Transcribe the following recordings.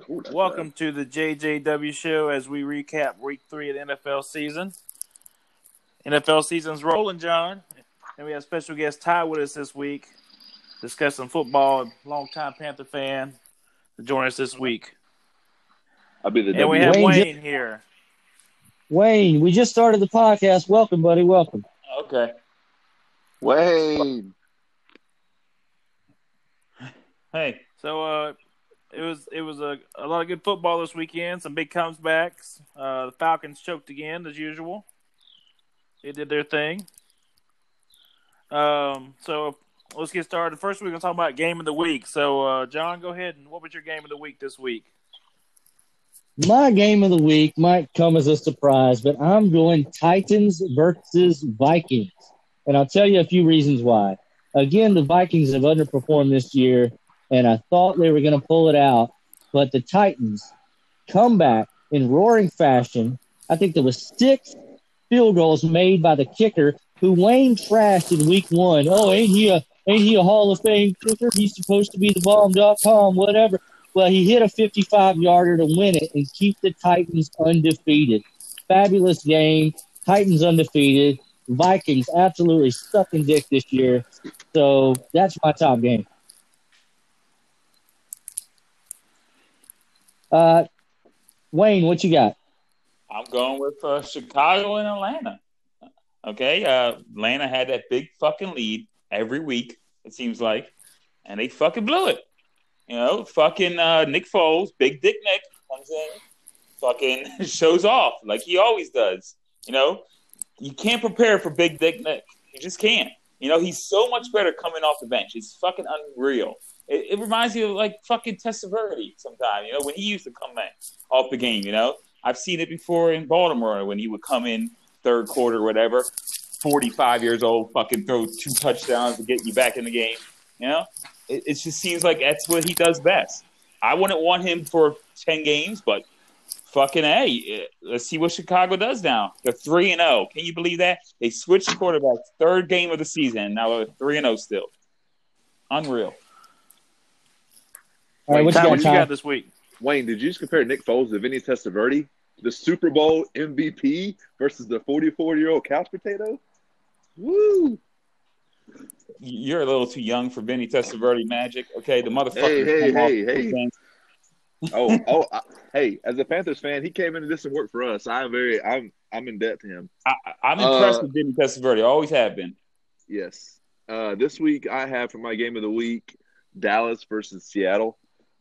cool. Welcome to the JJW show as we recap week three of the NFL season. NFL season's rolling, John. And we have special guest Ty with us this week, discussing football, longtime Panther fan, to join us this week. I'll be the And we have Wayne Wayne here. Wayne, we just started the podcast. Welcome, buddy. Welcome. Okay. Wayne. Hey, So uh, it was it was a, a lot of good football this weekend. Some big comebacks. Uh, the Falcons choked again as usual. They did their thing. Um, so let's get started. First, we're gonna talk about game of the week. So, uh, John, go ahead and what was your game of the week this week? My game of the week might come as a surprise, but I'm going Titans versus Vikings. And I'll tell you a few reasons why. Again, the Vikings have underperformed this year, and I thought they were going to pull it out, but the Titans come back in roaring fashion. I think there was six field goals made by the kicker who Wayne trashed in week one. Oh, ain't he a ain't he a Hall of Fame kicker? He's supposed to be the bomb.com, whatever. Well, he hit a 55 yarder to win it and keep the Titans undefeated. Fabulous game. Titans undefeated. Vikings absolutely sucking dick this year. So that's my top game. Uh, Wayne, what you got? I'm going with uh, Chicago and Atlanta. Okay, uh, Atlanta had that big fucking lead every week. It seems like, and they fucking blew it. You know, fucking uh, Nick Foles, Big Dick Nick. I'm saying, fucking shows off like he always does. You know, you can't prepare for Big Dick Nick. You just can't. You know, he's so much better coming off the bench. It's fucking unreal. It, it reminds me of like fucking Testaverde sometimes. You know, when he used to come in off the game. You know, I've seen it before in Baltimore when he would come in third quarter, whatever. Forty-five years old, fucking throw two touchdowns to get you back in the game. You know, it, it just seems like that's what he does best. I wouldn't want him for ten games, but fucking a, eh, let's see what Chicago does now. They're three and zero. Can you believe that they switched quarterbacks third game of the season? Now they're three and zero still. Unreal. All right, what Ty, you what you got this week? Wayne, did you just compare Nick Foles to Vinny Testaverde, the Super Bowl MVP versus the 44 year old couch potato? Woo! You're a little too young for Vinny Testaverde magic. Okay, the motherfucker. Hey, hey, off hey, the hey. defense. Oh, oh, I, hey! As a Panthers fan, he came into this and worked for us. I'm very, I'm, I'm in debt to him. I, I'm impressed Uh, with Vinny Testaverde. Always have been. Yes. Uh, this week, I have for my game of the week Dallas versus Seattle.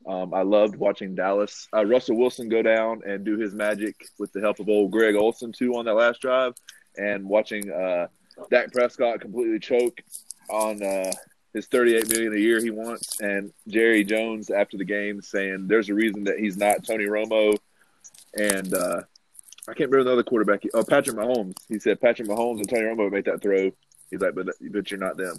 Um, I loved watching Dallas. Uh, Russell Wilson go down and do his magic with the help of old Greg Olsen too on that last drive, and watching uh, Dak Prescott completely choke on uh, his 38 million a year he wants, and Jerry Jones after the game saying there's a reason that he's not Tony Romo, and uh, I can't remember the other quarterback. Oh, Patrick Mahomes. He said Patrick Mahomes and Tony Romo make that throw. He's like, but but you're not them.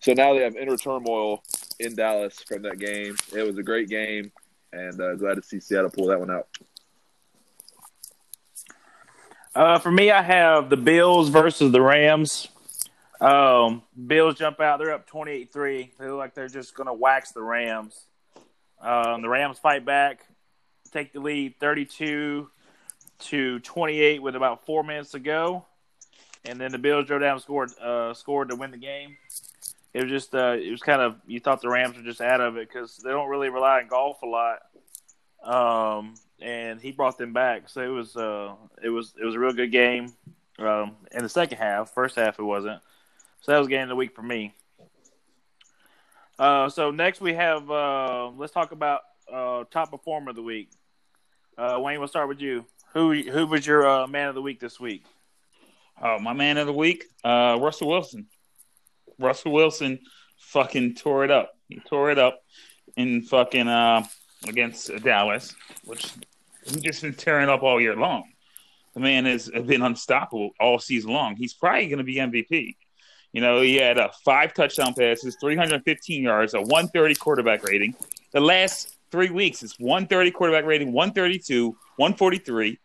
So now they have inner turmoil in Dallas from that game. It was a great game, and uh, glad to see Seattle pull that one out. Uh, for me, I have the Bills versus the Rams. Um, Bills jump out; they're up twenty-eight-three. They look like they're just going to wax the Rams. Um, the Rams fight back, take the lead, thirty-two to twenty-eight, with about four minutes to go, and then the Bills drove down, scored, uh, scored to win the game. It was just, uh, it was kind of you thought the Rams were just out of it because they don't really rely on Goff a lot. Um, and he brought them back. So it was uh it was it was a real good game. Um in the second half. First half it wasn't. So that was game of the week for me. Uh so next we have uh let's talk about uh top performer of the week. Uh Wayne, we'll start with you. Who who was your man of the week this week? Oh, my man of the week, Russell Wilson. Russell Wilson fucking tore it up. He tore it up in fucking uh, against Dallas, which he's just been tearing up all year long. The man has been unstoppable all season long. He's probably going to be MVP. You know, he had uh, five touchdown passes, 315 yards, a 130 quarterback rating. The last three weeks, it's 130 quarterback rating, 132, 143,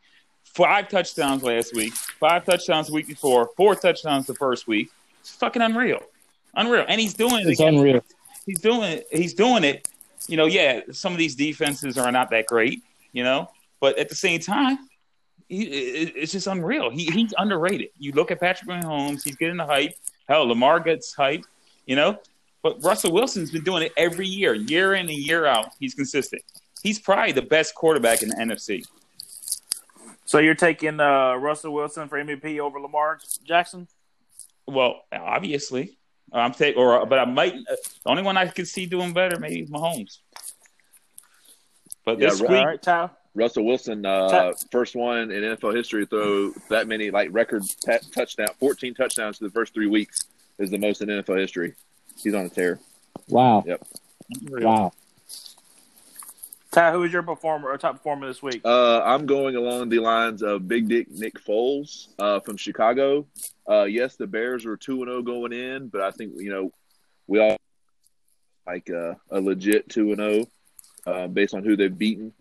five touchdowns last week, five touchdowns the week before, four touchdowns the first week. It's fucking unreal, unreal. And he's doing it. It's against- unreal. He's doing it. He's doing it you know, yeah, some of these defenses are not that great, you know, but at the same time, he, it, it's just unreal. He, he's underrated. You look at Patrick Mahomes, he's getting the hype. Hell, Lamar gets hype, you know, but Russell Wilson's been doing it every year, year in and year out. He's consistent. He's probably the best quarterback in the NFC. So you're taking uh, Russell Wilson for MVP over Lamar Jackson? Well, obviously, I'm taking, or but I might. Uh, the only one I could see doing better, maybe Mahomes. But Yeah, this right. week, All right, Tyler. Russell Wilson, uh, Ta- first one in NFL history to throw that many like record ta- touchdown, fourteen touchdowns in the first three weeks is the most in NFL history. He's on a tear. Wow. Yep. Wow. Ty, who is your performer or top performer this week? Uh, I'm going along the lines of Big Dick Nick Foles uh, from Chicago. Uh, yes, the Bears were two and zero going in, but I think you know we all like uh, a legit two and zero uh, based on who they've beaten.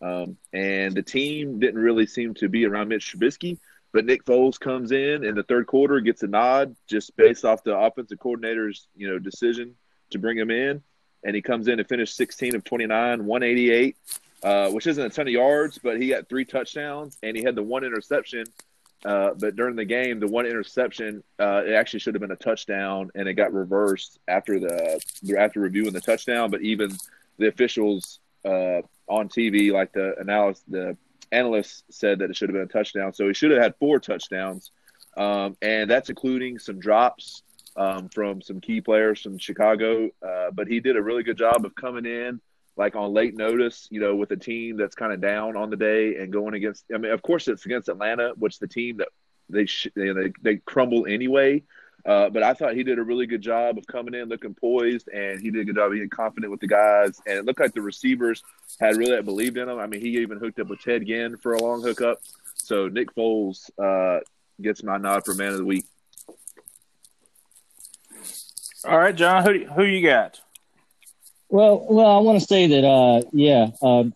Um, and the team didn't really seem to be around Mitch Trubisky, but Nick Foles comes in in the third quarter, gets a nod just based off the offensive coordinator's you know decision to bring him in, and he comes in and finished 16 of 29, 188 uh, which isn't a ton of yards, but he got three touchdowns and he had the one interception. Uh, but during the game, the one interception, uh, it actually should have been a touchdown, and it got reversed after the after reviewing the touchdown. But even the officials uh, on TV, like the analyst, the analysts said that it should have been a touchdown. So he should have had four touchdowns, um, and that's including some drops um, from some key players from Chicago. Uh, but he did a really good job of coming in like on late notice, you know, with a team that's kind of down on the day and going against. I mean, of course, it's against Atlanta, which the team that they sh- they, they crumble anyway. Uh, but I thought he did a really good job of coming in, looking poised, and he did a good job being confident with the guys. And it looked like the receivers had really believed in him. I mean, he even hooked up with Ted Ginn for a long hookup. So Nick Foles uh, gets my nod for man of the week. All right, John, who who you got? Well, well, I want to say that, uh, yeah, um,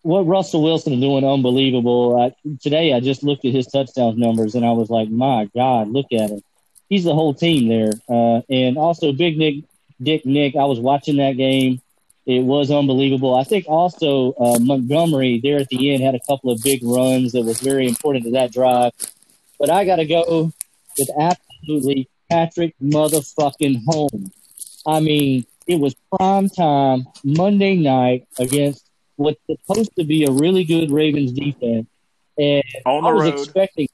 what Russell Wilson is doing unbelievable. I, today, I just looked at his touchdowns numbers, and I was like, my God, look at him. He's the whole team there, uh, and also Big Nick, Dick Nick. I was watching that game. It was unbelievable. I think also uh, Montgomery there at the end had a couple of big runs that was very important to that drive. But I got to go with absolutely Patrick motherfucking Holmes. I mean, it was prime time Monday night against what's supposed to be a really good Ravens defense, and On the I was road. expecting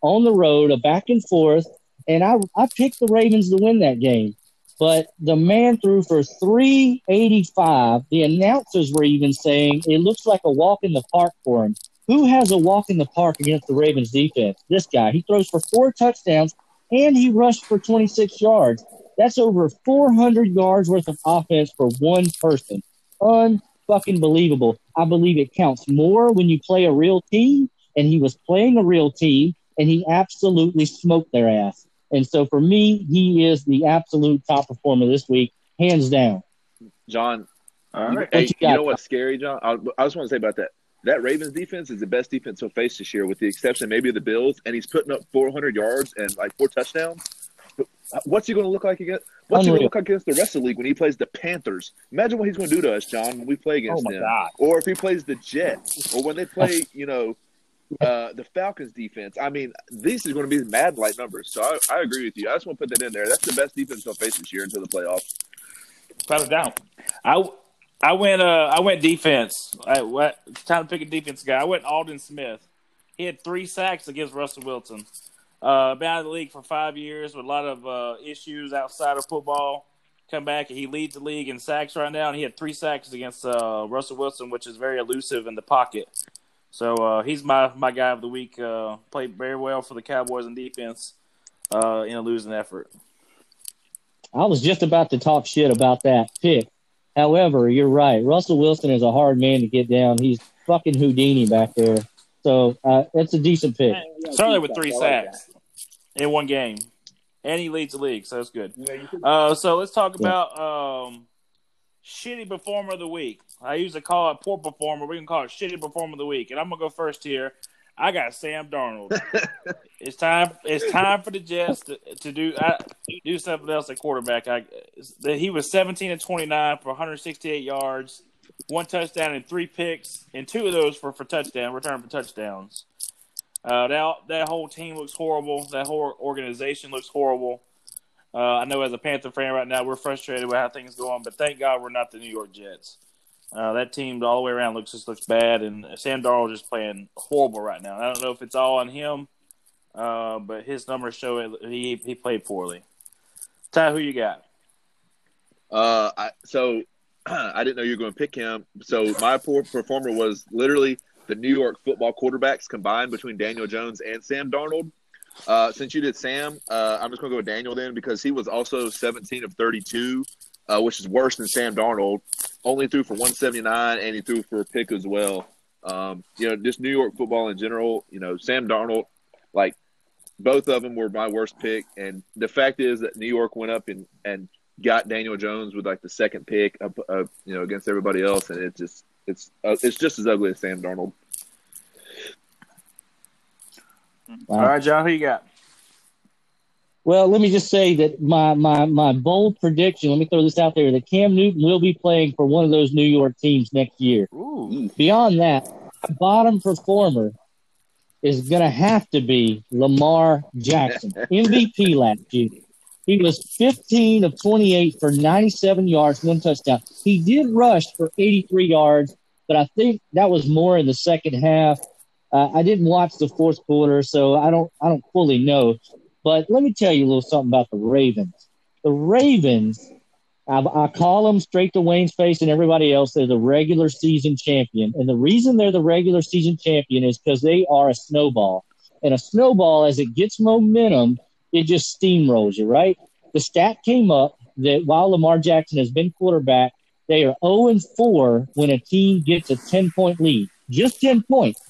on the road a back and forth, and I I picked the Ravens to win that game. But the man threw for 385. The announcers were even saying it looks like a walk in the park for him. Who has a walk in the park against the Ravens defense? This guy. He throws for four touchdowns and he rushed for 26 yards. That's over 400 yards worth of offense for one person. Unfucking believable. I believe it counts more when you play a real team, and he was playing a real team, and he absolutely smoked their ass. And so for me, he is the absolute top performer this week, hands down. John, All you, hey, you you know what's scary, John? I, I just want to say about that. That Ravens defense is the best defense he'll face this year, with the exception maybe of the Bills, and he's putting up 400 yards and like four touchdowns. What's he going to look like against? What's he going to look like against the rest of the league when he plays the Panthers? Imagine what he's going to do to us, John, when we play oh against my them, god, or if he plays the Jets, or when they play, you know, uh, the Falcons defense. I mean, this is going to be mad light numbers. So I, I agree with you. I just want to put that in there. That's the best defense he'll face this year until the playoffs. without a doubt. I I went uh I went defense. I what time to pick a defense guy. I went Aldon Smith. He had three sacks against Russell Wilson. Uh, been out of the league for five years with a lot of uh, issues outside of football. Come back and he leads the league in sacks right now, and he had three sacks against uh, Russell Wilson, which is very elusive in the pocket. So uh, he's my my guy of the week. Uh, played very well for the Cowboys in defense uh, in a losing effort. I was just about to talk shit about that pick. However, you're right. Russell Wilson is a hard man to get down. He's fucking Houdini back there. So uh, that's a decent pick. Certainly with three sacks in one game, and he leads the league, so that's good. Uh, so let's talk about um, shitty performer of the week. I usually call it poor performer. We can call it shitty performer of the week, and I'm gonna go first here. I got Sam Darnold. it's time. It's time for the Jets to, to do I, do something else at quarterback. I he was 17 and 29 for 168 yards, one touchdown and three picks, and two of those for for touchdown return for touchdowns. Uh, that that whole team looks horrible. That whole organization looks horrible. Uh, I know as a Panther fan right now, we're frustrated with how things are going, but thank God we're not the New York Jets. Uh, that team all the way around looks just looks bad, and Sam Darnold is playing horrible right now. I don't know if it's all on him, uh, but his numbers show it. He he played poorly. Ty, who you got? Uh, I, so I didn't know you were going to pick him. So my poor performer was literally the New York football quarterbacks combined between Daniel Jones and Sam Darnold. Uh, since you did Sam, uh, I'm just going to go with Daniel then because he was also 17 of 32, uh, which is worse than Sam Darnold. Only threw for 179 and he threw for a pick as well. Um, you know, just New York football in general. You know, Sam Darnold, like both of them were my worst pick, and the fact is that New York went up and and got Daniel Jones with like the second pick, up, you know, against everybody else, and it just it's uh, it's just as ugly as Sam Darnold. Wow. All right, John, who you got? Well, let me just say that my, my, my bold prediction, let me throw this out there, that Cam Newton will be playing for one of those New York teams next year. Ooh. Beyond that, bottom performer is going to have to be Lamar Jackson, MVP last year. He was 15 of 28 for 97 yards, one touchdown. He did rush for 83 yards, but I think that was more in the second half. Uh, I didn't watch the fourth quarter, so I don't I don't fully know. But let me tell you a little something about the Ravens. The Ravens, I, I call them straight to Wayne's face and everybody else. They're the regular season champion, and the reason they're the regular season champion is because they are a snowball. And a snowball, as it gets momentum, it just steamrolls you, right? The stat came up that while Lamar Jackson has been quarterback, they are 0 and 4 when a team gets a 10 point lead. Just 10 points.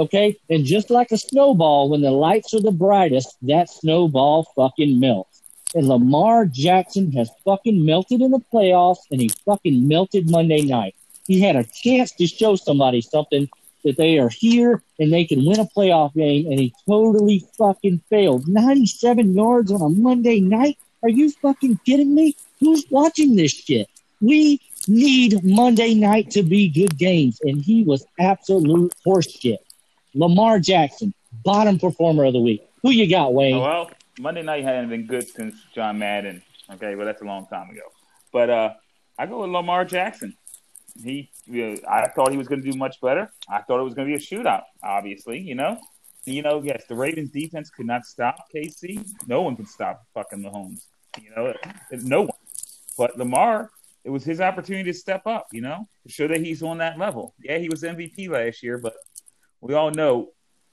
Okay. And just like a snowball, when the lights are the brightest, that snowball fucking melts. And Lamar Jackson has fucking melted in the playoffs and he fucking melted Monday night. He had a chance to show somebody something that they are here and they can win a playoff game and he totally fucking failed. 97 yards on a Monday night? Are you fucking kidding me? Who's watching this shit? We need Monday night to be good games and he was absolute horseshit. Lamar Jackson, bottom performer of the week. Who you got, Wayne? Oh, well, Monday night hadn't been good since John Madden. Okay, well that's a long time ago. But uh, I go with Lamar Jackson. He, you know, I thought he was going to do much better. I thought it was going to be a shootout. Obviously, you know, you know, yes, the Ravens defense could not stop KC. No one could stop fucking Mahomes. You know, no one. But Lamar, it was his opportunity to step up. You know, to show that he's on that level. Yeah, he was MVP last year, but we all know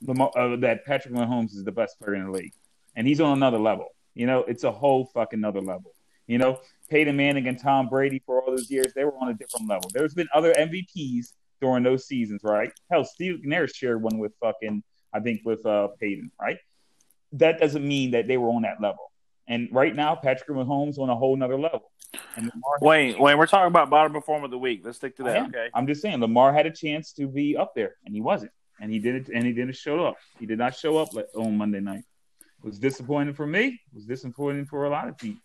uh, that Patrick Mahomes is the best player in the league, and he's on another level. You know, it's a whole fucking other level. You know, Peyton Manning and Tom Brady for all those years, they were on a different level. There's been other MVPs during those seasons, right? Hell, Steve McNair shared one with fucking, I think, with uh, Peyton, right? That doesn't mean that they were on that level. And right now, Patrick Mahomes on a whole nother level. And Lamar Wayne, Wayne, we're talking about bottom performer of the week. Let's stick to that. Okay. I'm just saying, Lamar had a chance to be up there, and he wasn't and he did it, and he didn't show up. He did not show up on Monday night. It was disappointing for me. It was disappointing for a lot of people.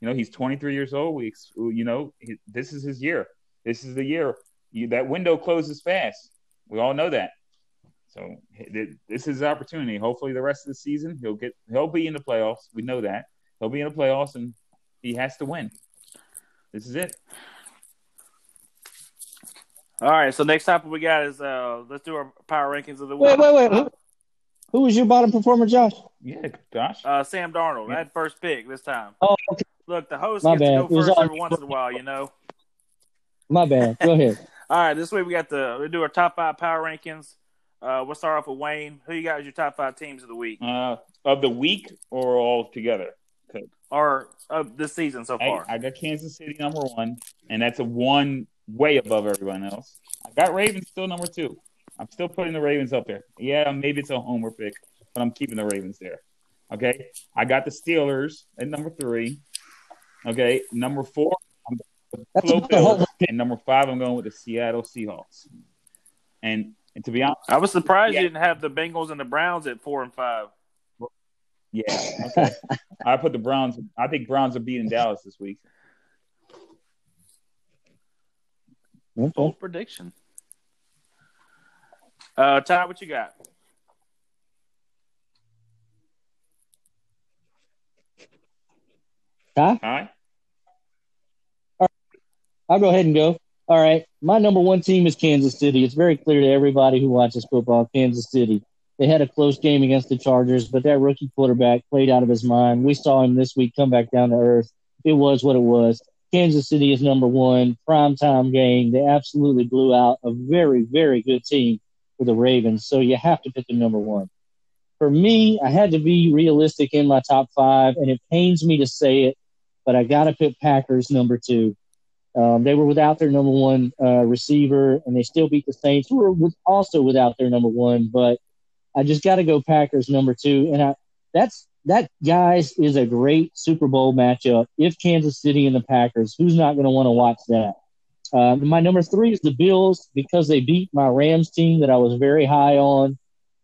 You know, he's 23 years old. We, you know, this is his year. This is the year. You, that window closes fast. We all know that. So this is his opportunity. Hopefully, the rest of the season he'll get he'll be in the playoffs. We know that he'll be in the playoffs, and he has to win. This is it. All right, so next topic we got is uh let's do our power rankings of the week. Wait, wait, wait. Who, who was your bottom performer, Josh? Yeah, Josh. Uh, Sam Darnold. Yeah. I had first pick this time. Oh, okay. Look, the host My gets bad. to go first every once in a while, you know. My bad. Go ahead. All right, this week we got the we do our top five power rankings. Uh, we'll start off with Wayne. Who you got as your top five teams of the week? Uh, of the week or all together? Okay. Or of the season so far? I, I got Kansas City number one, and that's a one way above everyone else. I got Ravens still number two. I'm still putting the Ravens up there. Yeah, maybe it's a homer pick, but I'm keeping the Ravens there. Okay. I got the Steelers at number three. Okay. Number four, I'm and number five, I'm going with the Seattle Seahawks. And And to be honest, I was surprised Yeah. you didn't have the Bengals and the Browns at four and five. yeah, okay. I put the Browns. I think Browns are beating Dallas this week. Okay. Bold prediction. Uh, Ty, what you got? Ty? All right. I'll go ahead and go. All right. My number one team is Kansas City. It's very clear to everybody who watches football, Kansas City. They had a close game against the Chargers, but that rookie quarterback played out of his mind. We saw him this week come back down to earth. It was what it was. Kansas City is number one, prime time game. They absolutely blew out a very, very good team for the Ravens. So you have to pick them number one. For me, I had to be realistic in my top five, and it pains me to say it, but I got to pick Packers number two. Um, they were without their number one uh, receiver, and they still beat the Saints, who were also without their number one. But I just got to go Packers number two, and I, that's that guys is a great Super Bowl matchup. If Kansas City and the Packers, who's not going to want to watch that? Uh, my number three is the Bills because they beat my Rams team that I was very high on,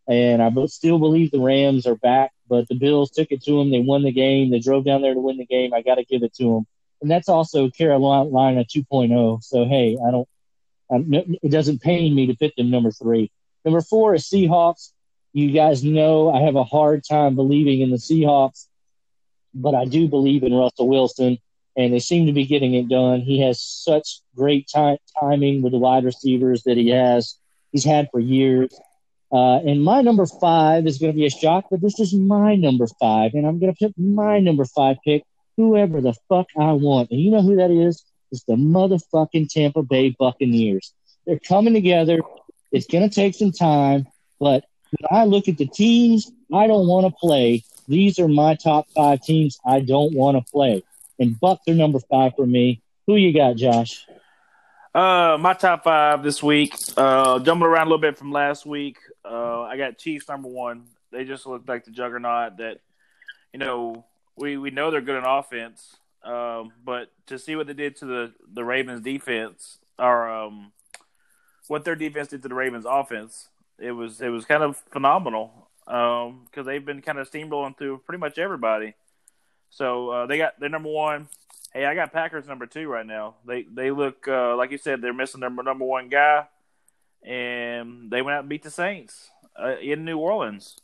and I still believe the Rams are back. But the Bills took it to them. They won the game. They drove down there to win the game. I got to give it to them and that's also Carolina 2.0. So hey, I don't, I, it doesn't pain me to pick them number three. Number four is Seahawks. You guys know I have a hard time believing in the Seahawks, but I do believe in Russell Wilson, and they seem to be getting it done. He has such great time, timing with the wide receivers that he has. He's had for years. Uh, and my number five is going to be a shock, but this is my number five, and I'm going to pick my number five pick whoever the fuck I want. And you know who that is? It's the motherfucking Tampa Bay Buccaneers. They're coming together. It's going to take some time, but I look at the teams I don't want to play, these are my top five teams I don't want to play. And Bucks are number five for me. Who you got, Josh? Uh, my top five this week. Uh, jumping around a little bit from last week. Uh, I got Chiefs number one. They just look like the juggernaut that, you know, we, we know they're good in offense. Um, but to see what they did to the, the Ravens defense or um, what their defense did to the Ravens offense, it was it was kind of phenomenal because um, they've been kind of steamrolling through pretty much everybody. So uh, they got their number one. Hey, I got Packers number two right now. They they look uh, like you said they're missing their number one guy, and they went out and beat the Saints uh, in New Orleans.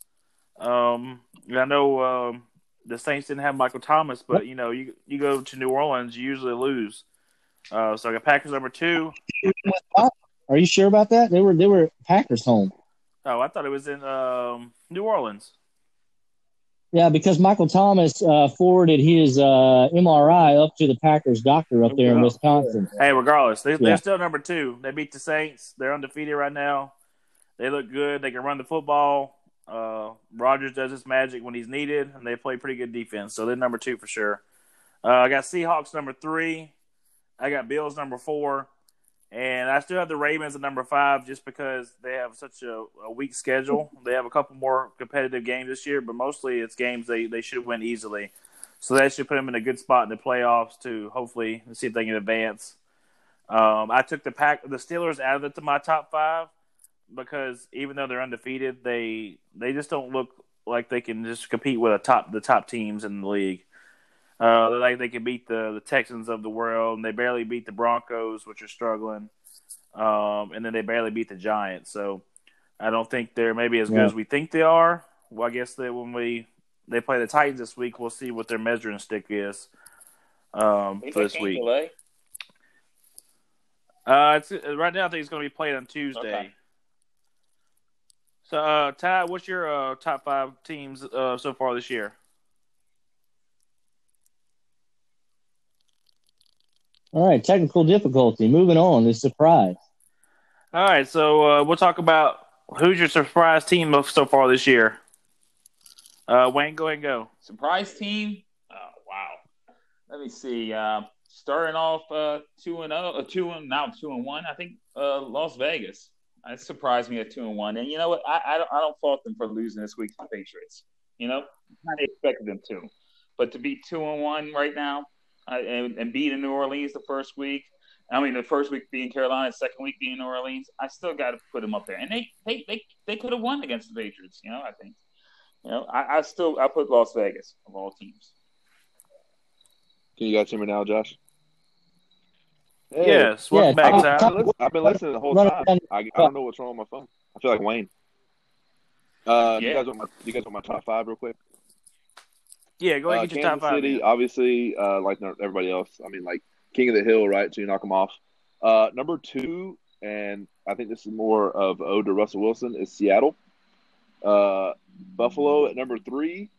Um, I know um, the Saints didn't have Michael Thomas, but you know you you go to New Orleans, you usually lose. Uh, so I got Packers number two. Are you sure about that? They were they were Packers home. Oh, I thought it was in um, New Orleans. Yeah, because Michael Thomas uh, forwarded his uh, MRI up to the Packers doctor up there in. Wisconsin. Hey, regardless, they, Yeah. they're still number two. They beat the Saints. They're undefeated right now. They look good. They can run the football. Uh, Rodgers does his magic when he's needed, and they play pretty good defense. So they're number two for sure. Uh, I got Seahawks number three. I got Bills number four, and I still have the Ravens at number five just because they have such a, a weak schedule. They have a couple more competitive games this year, but mostly it's games they, they should win easily. So that should put them in a good spot in the playoffs to hopefully see if they can advance. Um, I took the pack the Steelers out of it to my top five because even though they're undefeated, they they just don't look like they can just compete with a top the top teams in the league. Uh, they're like they can beat the the Texans of the world, and they barely beat the Broncos, which are struggling. Um, and then they barely beat the Giants. So I don't think they're maybe as good as we think they are. Well, I guess that when we they play the Titans this week, we'll see what their measuring stick is um, for this week. Delay? Uh, it's right now. I think it's going to be played on Tuesday. Okay. So, uh, Ty, what's your uh, top five teams uh, so far this year? All right, technical difficulty. Moving on. The surprise. All right, so uh, we'll talk about who's your surprise team of so far this year. Uh, Wayne, go ahead and go. Surprise team? Oh wow. Let me see. Uh, starting off uh, two and zero, uh, two and now two and one. I think uh, Las Vegas. That surprised me at two and one. And you know what? I, I don't I don't fault them for losing this week to the Patriots. You know, kind of expected them to, but to be two and one right now and, and beat in New Orleans the first week, I mean, the first week being Carolina, second week being New Orleans, I still got to put them up there. And they they they, they could have won against the Patriots. You know, I think. You know, I, I still I put Las Vegas of all teams. Can you guys hear me now, Josh? Hey, Yes, welcome Yeah, back, Tom- I've been, listening, I've been listening the whole time. I, I don't know what's wrong with my phone. I feel like Wayne. Uh, you guys want my you guys want my top five real quick? Yeah, go ahead Uh, and get your Kansas top five. City, man. obviously, uh, like everybody else. I mean, like king of the hill, right? So you knock them off. Uh, number two, and I think this is more of ode to Russell Wilson, is Seattle. Uh, Buffalo at number three.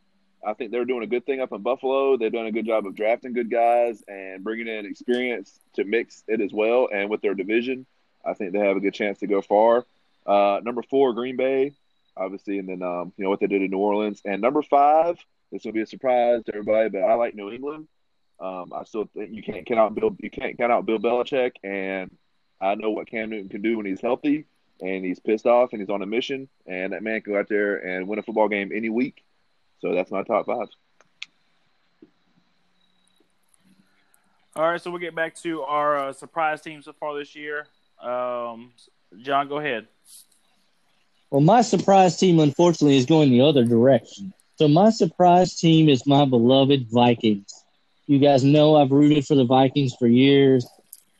I think they're doing a good thing up in Buffalo. They've done a good job of drafting good guys and bringing in experience to mix it as well. And with their division, I think they have a good chance to go far. Uh, number four, Green Bay, obviously, and then um, you know what they did in New Orleans. And number five, this will be a surprise to everybody, but I like New England. Um, I still think you can't count out Bill. You can't count out Bill Belichick, and I know what Cam Newton can do when he's healthy and he's pissed off and he's on a mission. And that man can go out there and win a football game any week. So that's my top five. All right, so we'll get back to our uh, surprise team so far this year. Um, John, go ahead. Well, my surprise team, unfortunately, is going the other direction. So my surprise team is my beloved Vikings. You guys know I've rooted for the Vikings for years,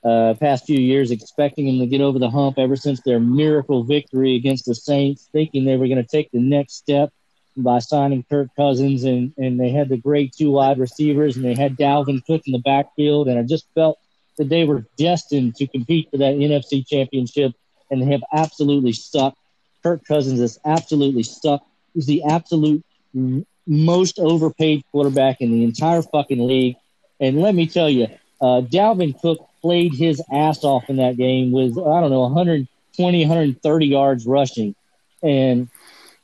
uh, past few years, expecting them to get over the hump ever since their miracle victory against the Saints, thinking they were going to take the next step by signing Kirk Cousins, and, and they had the great two wide receivers, and they had Dalvin Cook in the backfield, and I just felt that they were destined to compete for that NFC championship, and they have absolutely sucked. Kirk Cousins has absolutely stuck. He's the absolute most overpaid quarterback in the entire fucking league. And let me tell you, uh, Dalvin Cook played his ass off in that game with, I don't know, 120, 130 yards rushing. And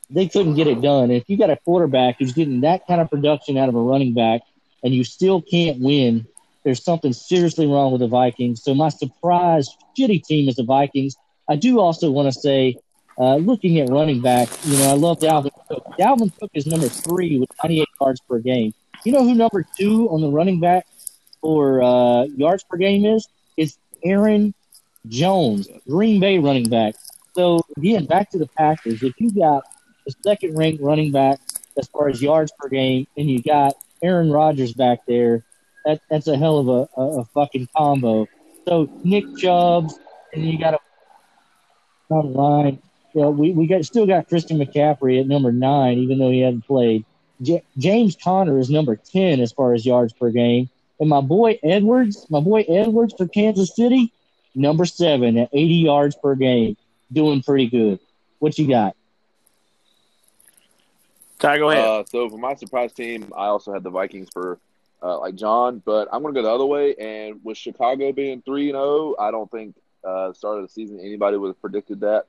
they couldn't get it done. If you got a quarterback who's getting that kind of production out of a running back and you still can't win, there's something seriously wrong with the Vikings. So my surprise shitty team is the Vikings. I do also want to say uh, looking at running back, you know, I love Dalvin Cook. Dalvin Cook is number three with 98 yards per game. You know who number two on the running back for uh, yards per game is? It's Aaron Jones, Green Bay running back. So again, back to the Packers. If you got the second ranked running back as far as yards per game, and you got Aaron Rodgers back there, that that's a hell of a, a, a fucking combo. So Nick Chubb, and you got a the line. Yeah, we, we got still got Christian McCaffrey at number nine, even though he hasn't played. J- James Conner is number ten as far as yards per game, and my boy Edwards, my boy Edwards for Kansas City, number seven at eighty yards per game, doing pretty good. What you got? Ty, go ahead. Uh, so for my surprise team, I also had the Vikings for uh, like John, but I'm going to go the other way. And with Chicago being three and zero, I don't think uh, start of the season anybody would have predicted that.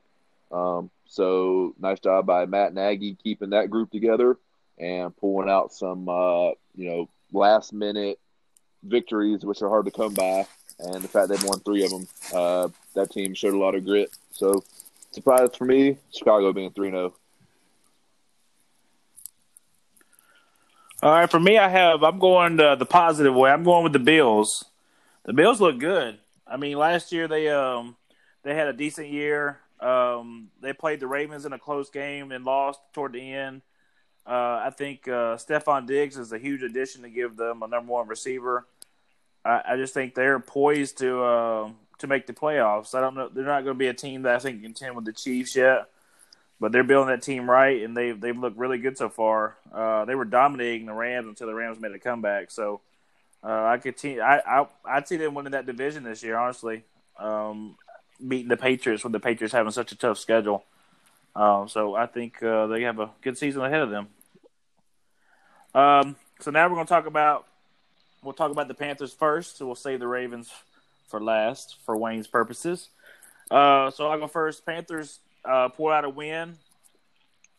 Um, so nice job by Matt Nagy keeping that group together and pulling out some uh, you know last minute victories, which are hard to come by. And the fact they've won three of them, uh, that team showed a lot of grit. So surprise for me, Chicago being three and oh. zero. All right, for me, I have I'm going uh, the positive way. I'm going with the Bills. The Bills look good. I mean, last year they um they had a decent year. Um, they played the Ravens in a close game and lost toward the end. Uh, I think uh, Stefon Diggs is a huge addition to give them a number one receiver. I, I just think they're poised to uh, to make the playoffs. I don't know. They're not going to be a team that I think can contend with the Chiefs yet, but they're building that team right, and they've they've looked really good so far. Uh, they were dominating the Rams until the Rams made a comeback. So uh, I see I, I I'd see them winning that division this year. Honestly, um, beating the Patriots with the Patriots having such a tough schedule. Um, so I think uh, they have a good season ahead of them. Um, so now we're going to talk about we'll talk about the Panthers first. So we'll save the Ravens for last for Wayne's purposes. Uh, so I'll go first. Panthers uh, pull out a win.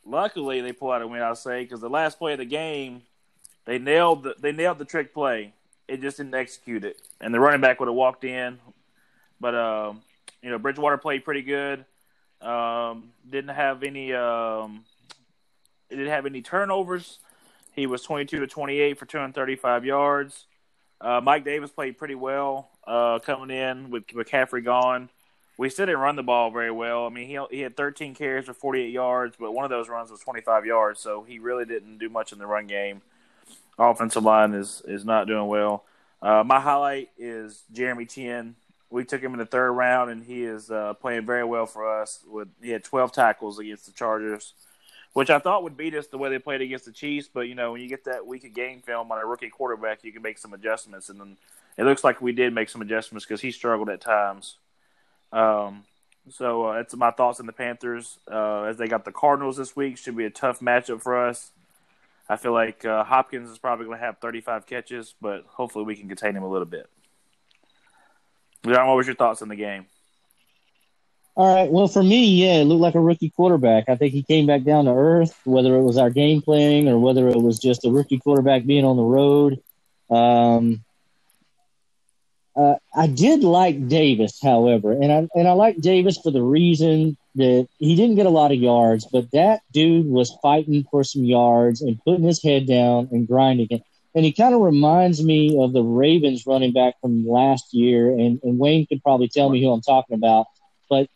Luckily, they pull out a win. I'll say because the last play of the game, they nailed the, they nailed the trick play. It just didn't execute it, and the running back would have walked in. But um, you know, Bridgewater played pretty good. Um, didn't have any. Um, didn't have any turnovers. He was 22 to 28 for 235 yards. Uh, Mike Davis played pretty well uh, coming in with McCaffrey gone. We still didn't run the ball very well. I mean, he he had 13 carries for 48 yards, but one of those runs was 25 yards, so he really didn't do much in the run game. Offensive line is is not doing well. Uh, my highlight is Jeremy Chinn. We took him in the third round, and he is uh, playing very well for us. With he had 12 tackles against the Chargers, which I thought would beat us the way they played against the Chiefs. But you know, when you get that week of game film on a rookie quarterback, you can make some adjustments, and then it looks like we did make some adjustments because he struggled at times. Um, so uh, that's my thoughts on the Panthers uh, as they got the Cardinals this week. Should be a tough matchup for us. I feel like uh, Hopkins is probably going to have 35 catches, but hopefully we can contain him a little bit. John, what was your thoughts on the game? All right. Well, for me, yeah, it looked like a rookie quarterback. I think he came back down to earth, whether it was our game planning or whether it was just a rookie quarterback being on the road. Um, uh, I did like Davis, however, and I and I like Davis for the reason that he didn't get a lot of yards, but that dude was fighting for some yards and putting his head down and grinding it. And he kind of reminds me of the Ravens running back from last year, and, and Wayne could probably tell me who I'm talking about. But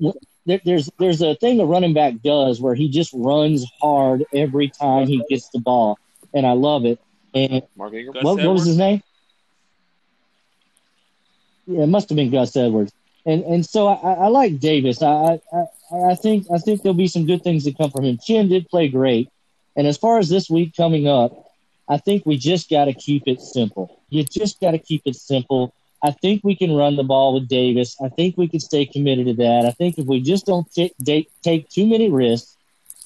there, there's there's a thing a running back does where he just runs hard every time he gets the ball, and I love it. And Mark Ingram. what, what was his name? Yeah, it must have been Gus Edwards. And and so I, I like Davis. I, I I think I think there'll be some good things that come from him. Chinn did play great, and as far as this week coming up, I think we just got to keep it simple. You just got to keep it simple. I think we can run the ball with Davis. I think we can stay committed to that. I think if we just don't take, too many risks,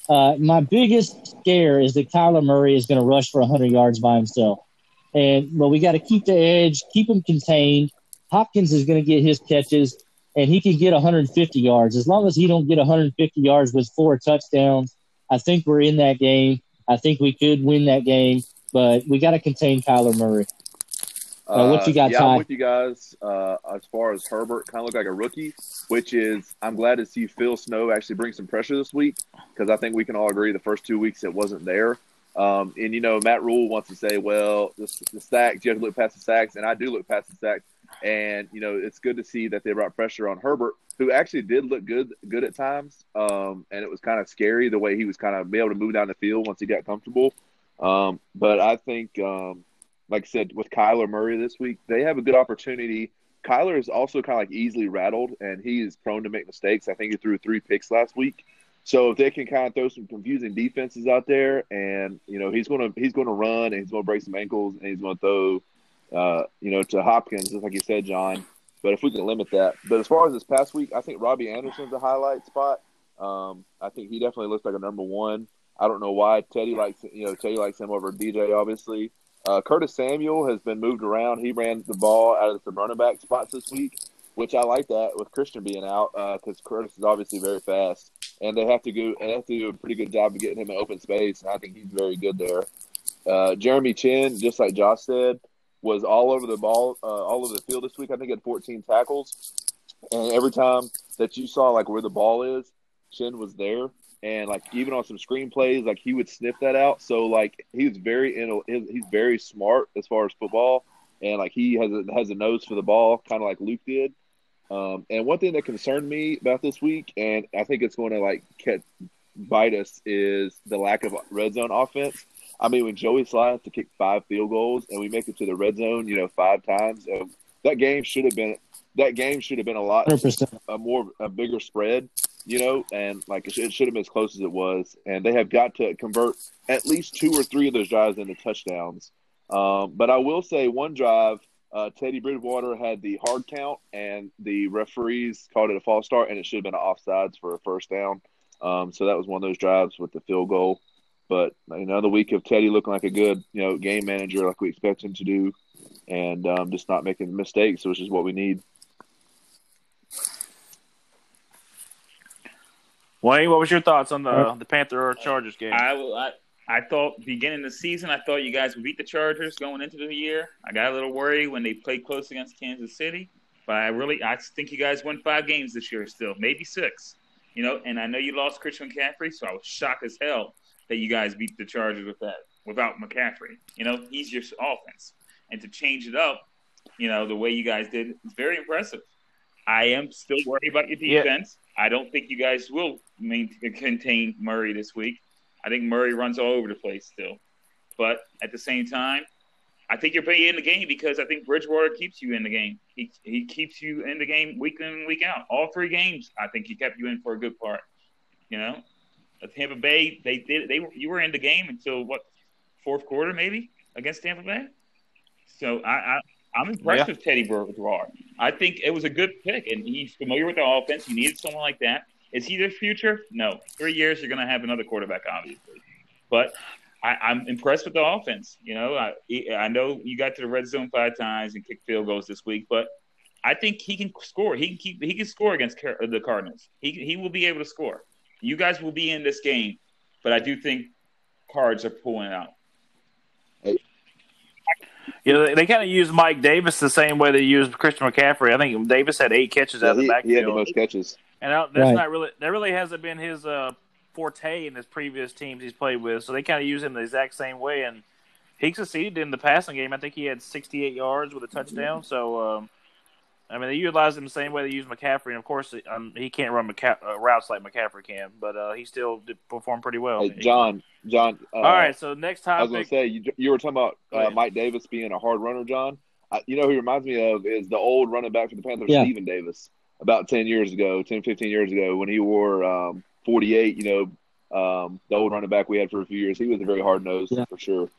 uh, my biggest scare is that Kyler Murray is going to rush for 100 yards by himself. And but we got to keep the edge, keep him contained. Hopkins is going to get his catches, and he can get 150 yards as long as he don't get 150 yards with four touchdowns. I think we're in that game. I think we could win that game, but we got to contain Kyler Murray. Uh, what you got, yeah, Ty? I'm with you guys. Uh, as far as Herbert, kind of look like a rookie, which is I'm glad to see Phil Snow actually bring some pressure this week because I think we can all agree the first two weeks it wasn't there. Um, and you know, Matt Rhule wants to say, well, the, the sacks you have to look past the sacks, and I do look past the sacks. And you know, it's good to see that they brought pressure on Herbert, who actually did look good good at times. Um, and it was kind of scary the way he was kind of be able to move down the field once he got comfortable. Um, but I think, um, like I said, with Kyler Murray this week, they have a good opportunity. Kyler is also kind of like easily rattled, and he is prone to make mistakes. I think he threw three picks last week. So if they can kind of throw some confusing defenses out there, and you know he's to he's to run and he's to break some ankles and he's to throw uh, you know, to Hopkins, just like you said, John. But if we can limit that. But as far as this past week, I think Robbie Anderson's a highlight spot. Um, I think he definitely looks like a number one. I don't know why Teddy likes you know Teddy likes him over DJ, obviously. Uh, Curtis Samuel has been moved around. He ran the ball out of some running back spots this week, which I like that with Christian being out because uh, Curtis is obviously very fast, and they have to go they have to do a pretty good job of getting him in open space, and I think he's very good there. Uh, Jeremy Chinn, just like Josh said, was all over the ball, uh, all over the field this week. I think he had 14 tackles, and every time that you saw like where the ball is, Chinn was there, and like even on some screenplays, like he would sniff that out. So like he was very in, he's very smart as far as football, and like he has a, has a nose for the ball, kind of like Luke did. Um, and one thing that concerned me about this week, and I think it's going to like catch, bite us, is the lack of red zone offense. I mean, when Joey has to kick five field goals and we make it to the red zone, you know, five times, uh, that game should have been that game should have been a lot 100%. a more a bigger spread, you know, and like it should, have been as close as it was. And they have got to convert at least two or three of those drives into touchdowns. Um, but I will say one drive, uh, Teddy Bridgewater had the hard count, and the referees called it a false start, and it should have been offsides for a first down. Um, so that was one of those drives with the field goal. But another week of Teddy looking like a good, you know, game manager like we expect him to do, and um, just not making mistakes, which is what we need. Wayne, what was your thoughts on the uh, the Panther or Chargers game? I, I I thought beginning of the season, I thought you guys would beat the Chargers going into the year. I got a little worried when they played close against Kansas City, but I really I think you guys won five games this year still, maybe six. You know, and I know you lost Christian McCaffrey, so I was shocked as hell that you guys beat the Chargers with that without McCaffrey. You know, he's your offense, and to change it up, You know the way you guys did it's very impressive. I am still worried about your Yeah. defense. I don't think you guys will maintain, contain Murray this week. I think Murray runs all over the place still. But at the same time, I think you're playing in the game because I think Bridgewater keeps you in the game. He he keeps you in the game week in and week out. All three games, I think he kept you in for a good part. You know, Tampa Bay, they did they you were in the game until what fourth quarter maybe against Tampa Bay. So I, I I'm impressed Yeah. with Teddy Bridgewater. I think it was a good pick, and he's familiar with the offense. You needed someone like that. Is he the future? No. Three years, you're going to have another quarterback, obviously. But I, I'm impressed with the offense. You know, I, I know you got to the red zone five times and kicked field goals this week, but I think he can score. He can keep. He can score against Car- the Cardinals. He he will be able to score. You guys will be in this game, but I do think cards are pulling out. You know, they, they kind of use Mike Davis the same way they used Christian McCaffrey. I think Davis had eight catches Yeah, out of the he, he had the most catches. And I- that's Right. not really that really hasn't been his uh, forte in his previous teams he's played with. So they kind of use him the exact same way, and he succeeded in the passing game. I think he had 68 yards with a touchdown. So. Um, I mean, they utilize him the same way they use McCaffrey, and of course, um, he can't run McCa- uh, routes like McCaffrey can, but uh, he still did perform pretty well. Hey, John, John. Uh, All right, so next time I was going to say you, you were talking about uh. Mike Davis being a hard runner, John. I, you know who he reminds me of is the old running back for the Panthers, Yeah. Stephen Davis, about ten years ago, 10, 15 years ago, when he wore um, forty eight. You know, um, the old running back we had for a few years. He was a very hard nosed Yeah. for sure.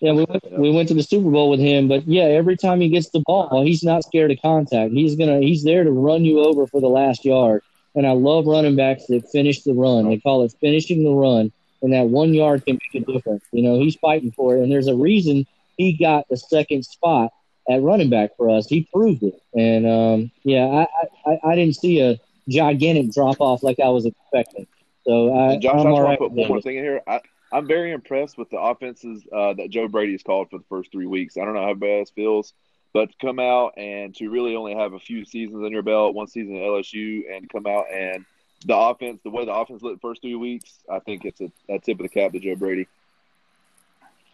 Yeah, we went, we went to the Super Bowl with him, but yeah, every time he gets the ball, he's not scared of contact. He's gonna he's there to run you over for the last yard. And I love running backs that finish the run. They call it finishing the run, and that one yard can make a difference. You know, he's fighting for it, and there's a reason he got the second spot at running back for us. He proved it, and um, yeah, I, I I didn't see a gigantic drop off like I was expecting. So I, And Josh, I'm I all just want to put one more thing in here. I, I'm very impressed with the offenses uh, that Joe Brady has called for the first three weeks. I don't know how bad it feels, but to come out and to really only have a few seasons on your belt, one season at LSU, and come out and the offense, the way the offense looked the first three weeks, I think it's a, a tip of the cap to Joe Brady.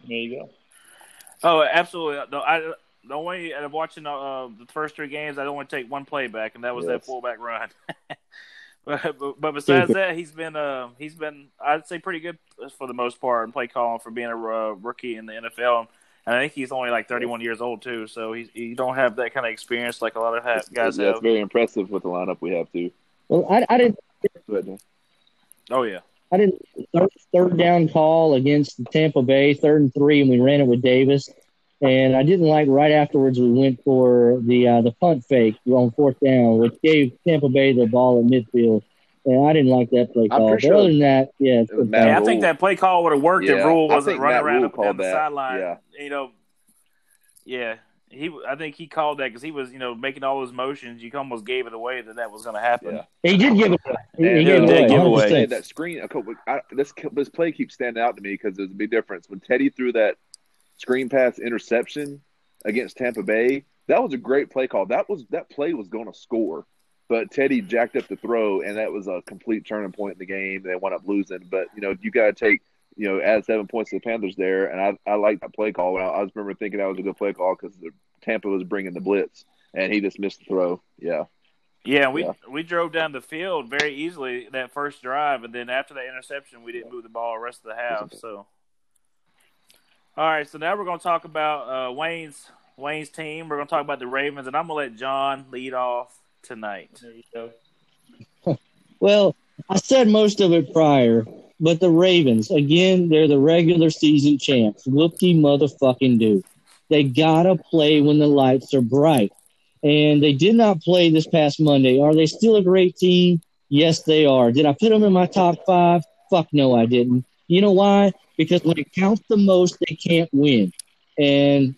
There you go. Oh, absolutely. No, I, the only uh, watching uh, the first three games, I don't want to take one play back, and that was that fullback run. but, but, but besides that, he's been uh, he's been I'd say pretty good for the most part in play calling for being a uh, rookie in the NFL. And I think he's only like 31 years old too, so he he don't have that kind of experience like a lot of ha- guys yeah, it's have. very impressive with the lineup we have too. Well, I, I didn't Go ahead, Dan. Oh yeah, I didn't third, third down call against Tampa Bay, third and three, and we ran it with Davis. And I didn't like right afterwards we went for the uh, the punt fake on fourth down, which gave Tampa Bay the ball at midfield. And I didn't like that play call. pretty But sure other than that, yeah, it's it was good Matt call. yeah. I think that play call would have worked if Rhule wasn't running Matt around up down the sideline. yeah. You know, yeah. He, I think he called that because he was, you know, making all those motions. You almost gave it away that that was going to happen. Yeah. He did give it away. He, And, he Yeah, gave did away. give away. That screen. a couple- I, this this play keeps standing out to me because there's a big difference when Teddy threw that screen pass interception against Tampa Bay. That was a great play call. That was that play was going to score, but Teddy jacked up the throw, and that was a complete turning point in the game. They wound up losing, but you know you got to take you know add seven points to the Panthers there, and I I like that play call. I, I just remember thinking that was a good play call because Tampa was bringing the blitz, and he just missed the throw. Yeah. Yeah, we Yeah. we drove down the field very easily that first drive, and then after that interception, we didn't move the ball the rest of the half. So, all right, so now we're going to talk about uh, Wayne's Wayne's team. We're going to talk about the Ravens, and I'm going to let John lead off tonight. There you go. Well, I said most of it prior, but the Ravens, again, they're the regular season champs. Whoop de motherfucking do. They gotta play when the lights are bright. And they did not play this past Monday. Are they still a great team? Yes, they are. Did I put them in my top five? Fuck no, I didn't. You know why? Because when it counts the most, they can't win. And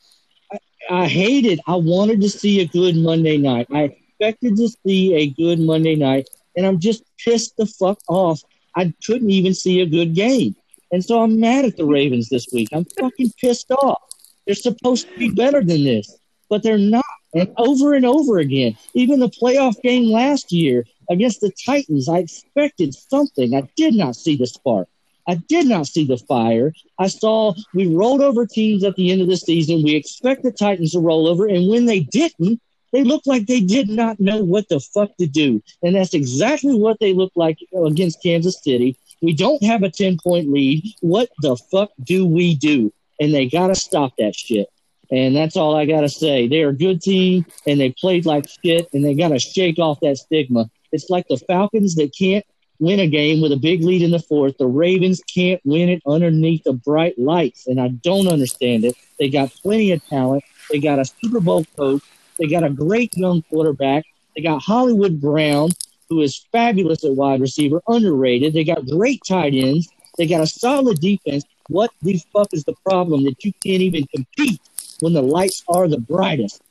I, I hated, I wanted to see a good Monday night. I expected to see a good Monday night and I'm just pissed the fuck off. I couldn't even see a good game. And so I'm mad at the Ravens this week. I'm fucking pissed off. They're supposed to be better than this, but they're not. And over and over again, even the playoff game last year against the Titans, I expected something. I did not see the spark. I did not see the fire. I saw we rolled over teams at the end of the season. We expect the Titans to roll over, and when they didn't, they looked like they did not know what the fuck to do. And that's exactly what they looked like against Kansas City. We don't have a 10 point lead. What the fuck do we do? And they got to stop that shit. And that's all I got to say. They're a good team and they played like shit and they got to shake off that stigma. It's like the Falcons that can't win a game with a big lead in the fourth. The Ravens can't win it underneath the bright lights. And I don't understand it. They got plenty of talent. They got a Super Bowl coach. They got a great young quarterback. They got Hollywood Brown, who is fabulous at wide receiver, underrated. They got great tight ends. They got a solid defense. What the fuck is the problem that you can't even compete when the lights are the brightest?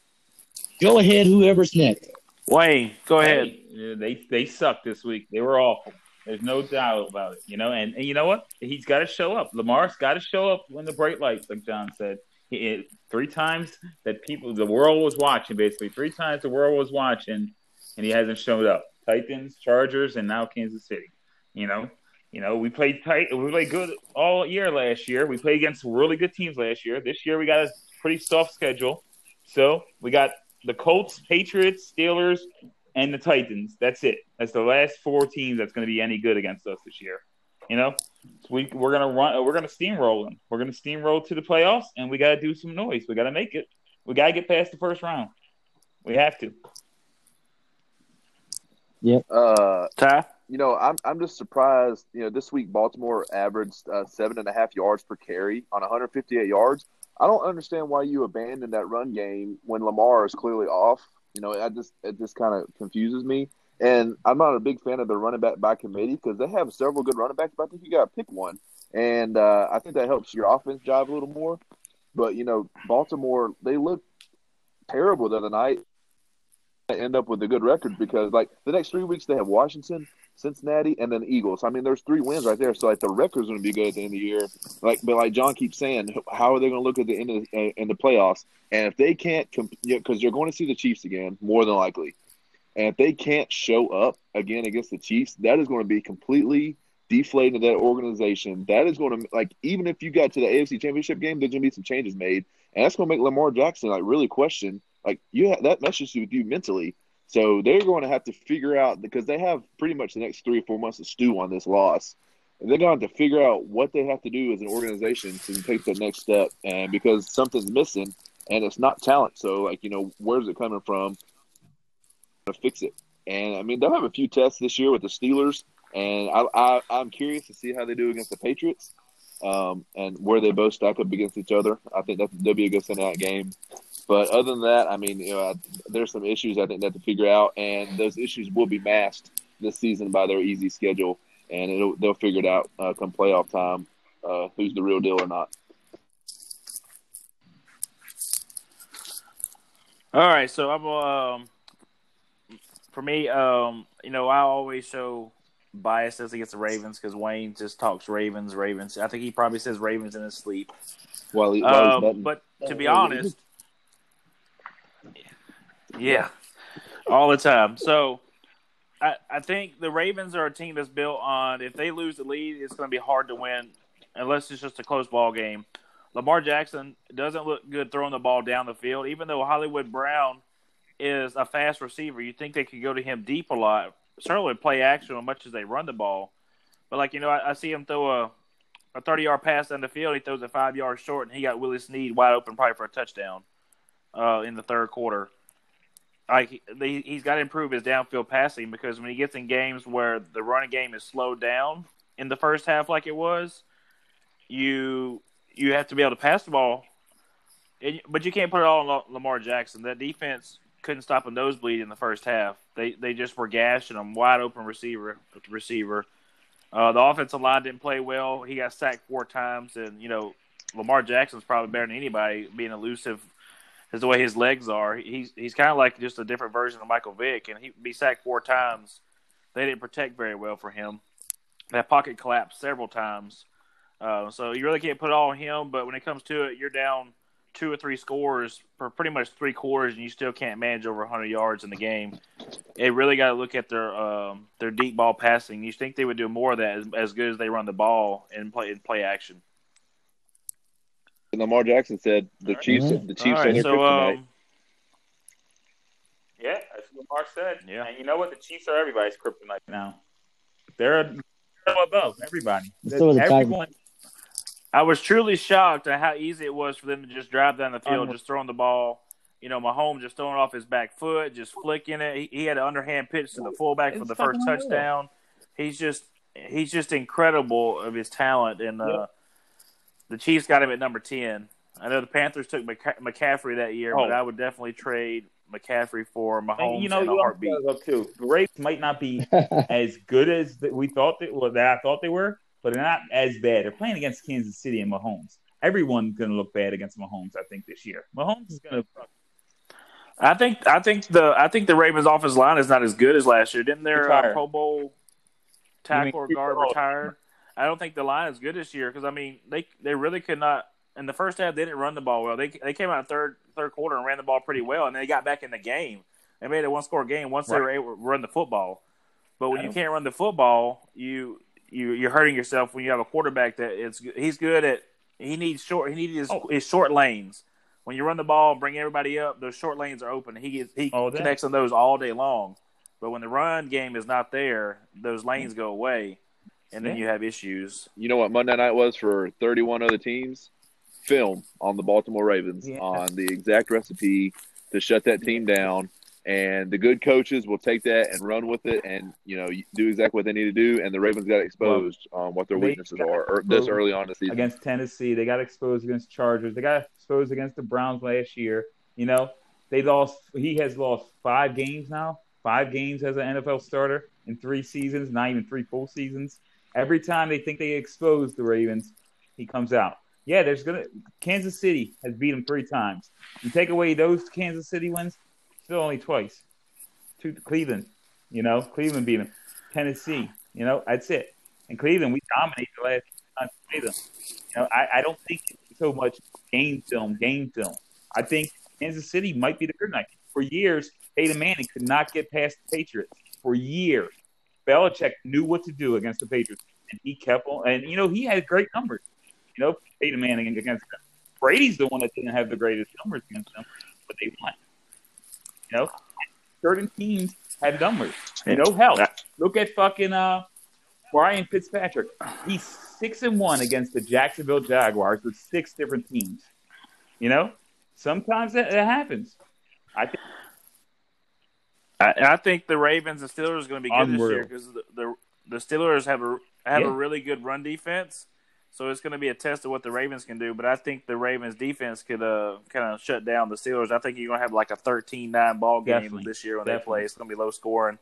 Go ahead, whoever's next. Wayne, go ahead. Hey, they they sucked this week. They were awful. There's no doubt about it. You know, and, and you know what? He's got to show up. Lamar's got to show up when the bright lights, like John said. He, three times that people, the world was watching. Basically, three times the world was watching, and he hasn't showed up. Titans, Chargers, and now Kansas City. You know, you know, we played tight. We played good all year last year. We played against really good teams last year. This year we got a pretty soft schedule. So we got the Colts, Patriots, Steelers, and the Titans. That's it. That's the last four teams that's going to be any good against us this year. You know, so we we're gonna run. We're gonna steamroll them. We're gonna steamroll to the playoffs, and we got to do some noise. We got to make it. We got to get past the first round. We have to. Yep. Uh, Ty? you know, I'm I'm just surprised. You know, this week Baltimore averaged uh, seven and a half yards per carry on 158 yards. I don't understand why you abandoned that run game when Lamar is clearly off. You know, I just it just kind of confuses me. And I'm not a big fan of the running back by committee because they have several good running backs, but I think you got to pick one. And uh, I think that helps your offense drive a little more. But you know, Baltimore they look terrible the other night. They end up with a good record because like the next three weeks they have Washington, Cincinnati, and then Eagles. I mean, there's three wins right there. So like the record's going to be good at the end of the year. Like, but like John keeps saying, how are they going to look at the end of uh, in the playoffs? And if they can't, because you know, you're going to see the Chiefs again, more than likely. And if they can't show up again against the Chiefs, that is going to be completely deflating that organization. That is going to like even if you got to the AFC Championship game, there's going to be some changes made, and that's going to make Lamar Jackson like really question like you ha- that meshes with you mentally. So they're going to have to figure out because they have pretty much the next three or four months to stew on this loss. And they're going to have to figure out what they have to do as an organization to take the next step. And because something's missing, and it's not talent, so like you know, where's it coming from? To fix it. And I mean, they'll have a few tests this year with the Steelers, and I, I I'm curious to see how they do against the Patriots, um, and where they both stack up against each other. I think that they'll be a good Sunday night game. But other than that, I mean, you know, there's some issues I think have to figure out, and those issues will be masked this season by their easy schedule, and they'll figure it out uh, come playoff time, uh, who's the real deal or not. All right, so I'm um for me, um, you know, I always show bias as against the Ravens because Wayne just talks Ravens, Ravens. I think he probably says Ravens in his sleep. Well, he, well Um, but to be honest, yeah, all the time. So I, I think the Ravens are a team that's built on if they lose the lead, it's going to be hard to win unless it's just a close ball game. Lamar Jackson doesn't look good throwing the ball down the field, even though Hollywood Brown is a fast receiver. You think they could go to him deep a lot, certainly play action as much as they run the ball. But like you know, I, I see him throw a a thirty yard pass down the field. He throws it five yards short, and he got Willie Snead wide open, probably for a touchdown uh, in the third quarter. Like he, he's got to improve his downfield passing because when he gets in games where the running game is slowed down in the first half, like it was, you you have to be able to pass the ball. And, but you can't put it all on Lamar Jackson. That defense couldn't stop a nosebleed in the first half. They they just were gashing them wide open receiver receiver. Uh, the offensive line didn't play well. He got sacked four times, and you know Lamar Jackson's probably better than anybody being elusive. Is the way his legs are. He's he's kind of like just a different version of Michael Vick, and he be sacked four times. They didn't protect very well for him. That pocket collapsed several times. Uh, so you really can't put it all on him. But when it comes to it, you're down two or three scores for pretty much three quarters, and you still can't manage over 100 yards in the game. They really got to look at their um, their deep ball passing. You think they would do more of that as, as good as they run the ball and play in play action? Lamar Jackson said the All right. Chiefs. Yeah. The Chiefs right, are so kryptonite. um, Yeah, that's what Lamar said. Yeah. And you know what? The Chiefs are everybody's kryptonite now. They're, they're above everybody. So are the Everyone. I was truly shocked at how easy it was for them to just drive down the field, just throwing the ball. You know, Mahomes just throwing it off his back foot, just flicking it. He, he had an underhand pitch to the fullback for the first fucking unreal. touchdown. He's just he's just incredible of his talent, and uh, Yeah. the Chiefs got him at number ten. I know the Panthers took McCa- McCaffrey that year, but Oh. I would definitely trade McCaffrey for Mahomes And, you know, in a you heartbeat. also gotta too. The Ravens might not be as good as that we thought they well, that I thought they were, but they're not as bad. They're playing against Kansas City and Mahomes. Everyone's going to look bad against Mahomes, I think, this year. Mahomes is going to. I think I think the I think the Ravens' offensive line is not as good as last year. Didn't their uh, Pro Bowl tackle or guard retire? I don't think the line is good this year because I mean they they really could not. In the first half, they didn't run the ball well. They they came out in third third quarter and ran the ball pretty well, and they got back in the game. They made a one score game once they Right. were able to run the football. But when you can't run the football, you you you're hurting yourself when you have a quarterback that it's he's good at he needs short he needs his, Oh. his short lanes. When you run the ball, bring everybody up. Those short lanes are open. He gets, he oh, All connects on those all day long. But when the run game is not there, those lanes go away, and then you have issues. You know what Monday night was for 31 other teams? Film on the Baltimore Ravens Yeah. on the exact recipe to shut that team down. And the good coaches will take that and run with it and, you know, do exactly what they need to do. And the Ravens got exposed on what their weaknesses are or this early on in the season. against Tennessee. They got exposed against Chargers. They got exposed against the Browns last year. You know, they lost. He has lost five games now. Five games as an NFL starter in three seasons, not even three full seasons. Every time they think they expose the Ravens, he comes out. Yeah, there's gonna. Kansas City has beat him three times. You take away those Kansas City wins, still only twice. Two Cleveland, you know, Cleveland beat him. Tennessee, you know, that's it. And Cleveland, we dominate the last time we played them. You know, I, I don't think so much game film, game film. I think Kansas City might be the good night. For years, Peyton Manning could not get past the Patriots. For years, Belichick knew what to do against the Patriots, and he kept on. And you know, he had great numbers. You know, Peyton Manning against them. Brady's the one that didn't have the greatest numbers against them, but they won. You know, certain teams had numbers. Know, hell, look at fucking uh, Brian Fitzpatrick. He's six and one against the Jacksonville Jaguars with six different teams. You know, sometimes that, that happens. I think I, I think the Ravens and Steelers are going to be good this year because the, the the Steelers have a have Yeah. a really good run defense. So it's going to be a test of what the Ravens can do. But I think the Ravens defense could uh, kind of shut down the Steelers. I think you're going to have like a 13-9 ball game Definitely. this year when Definitely. they play. It's going to be low scoring.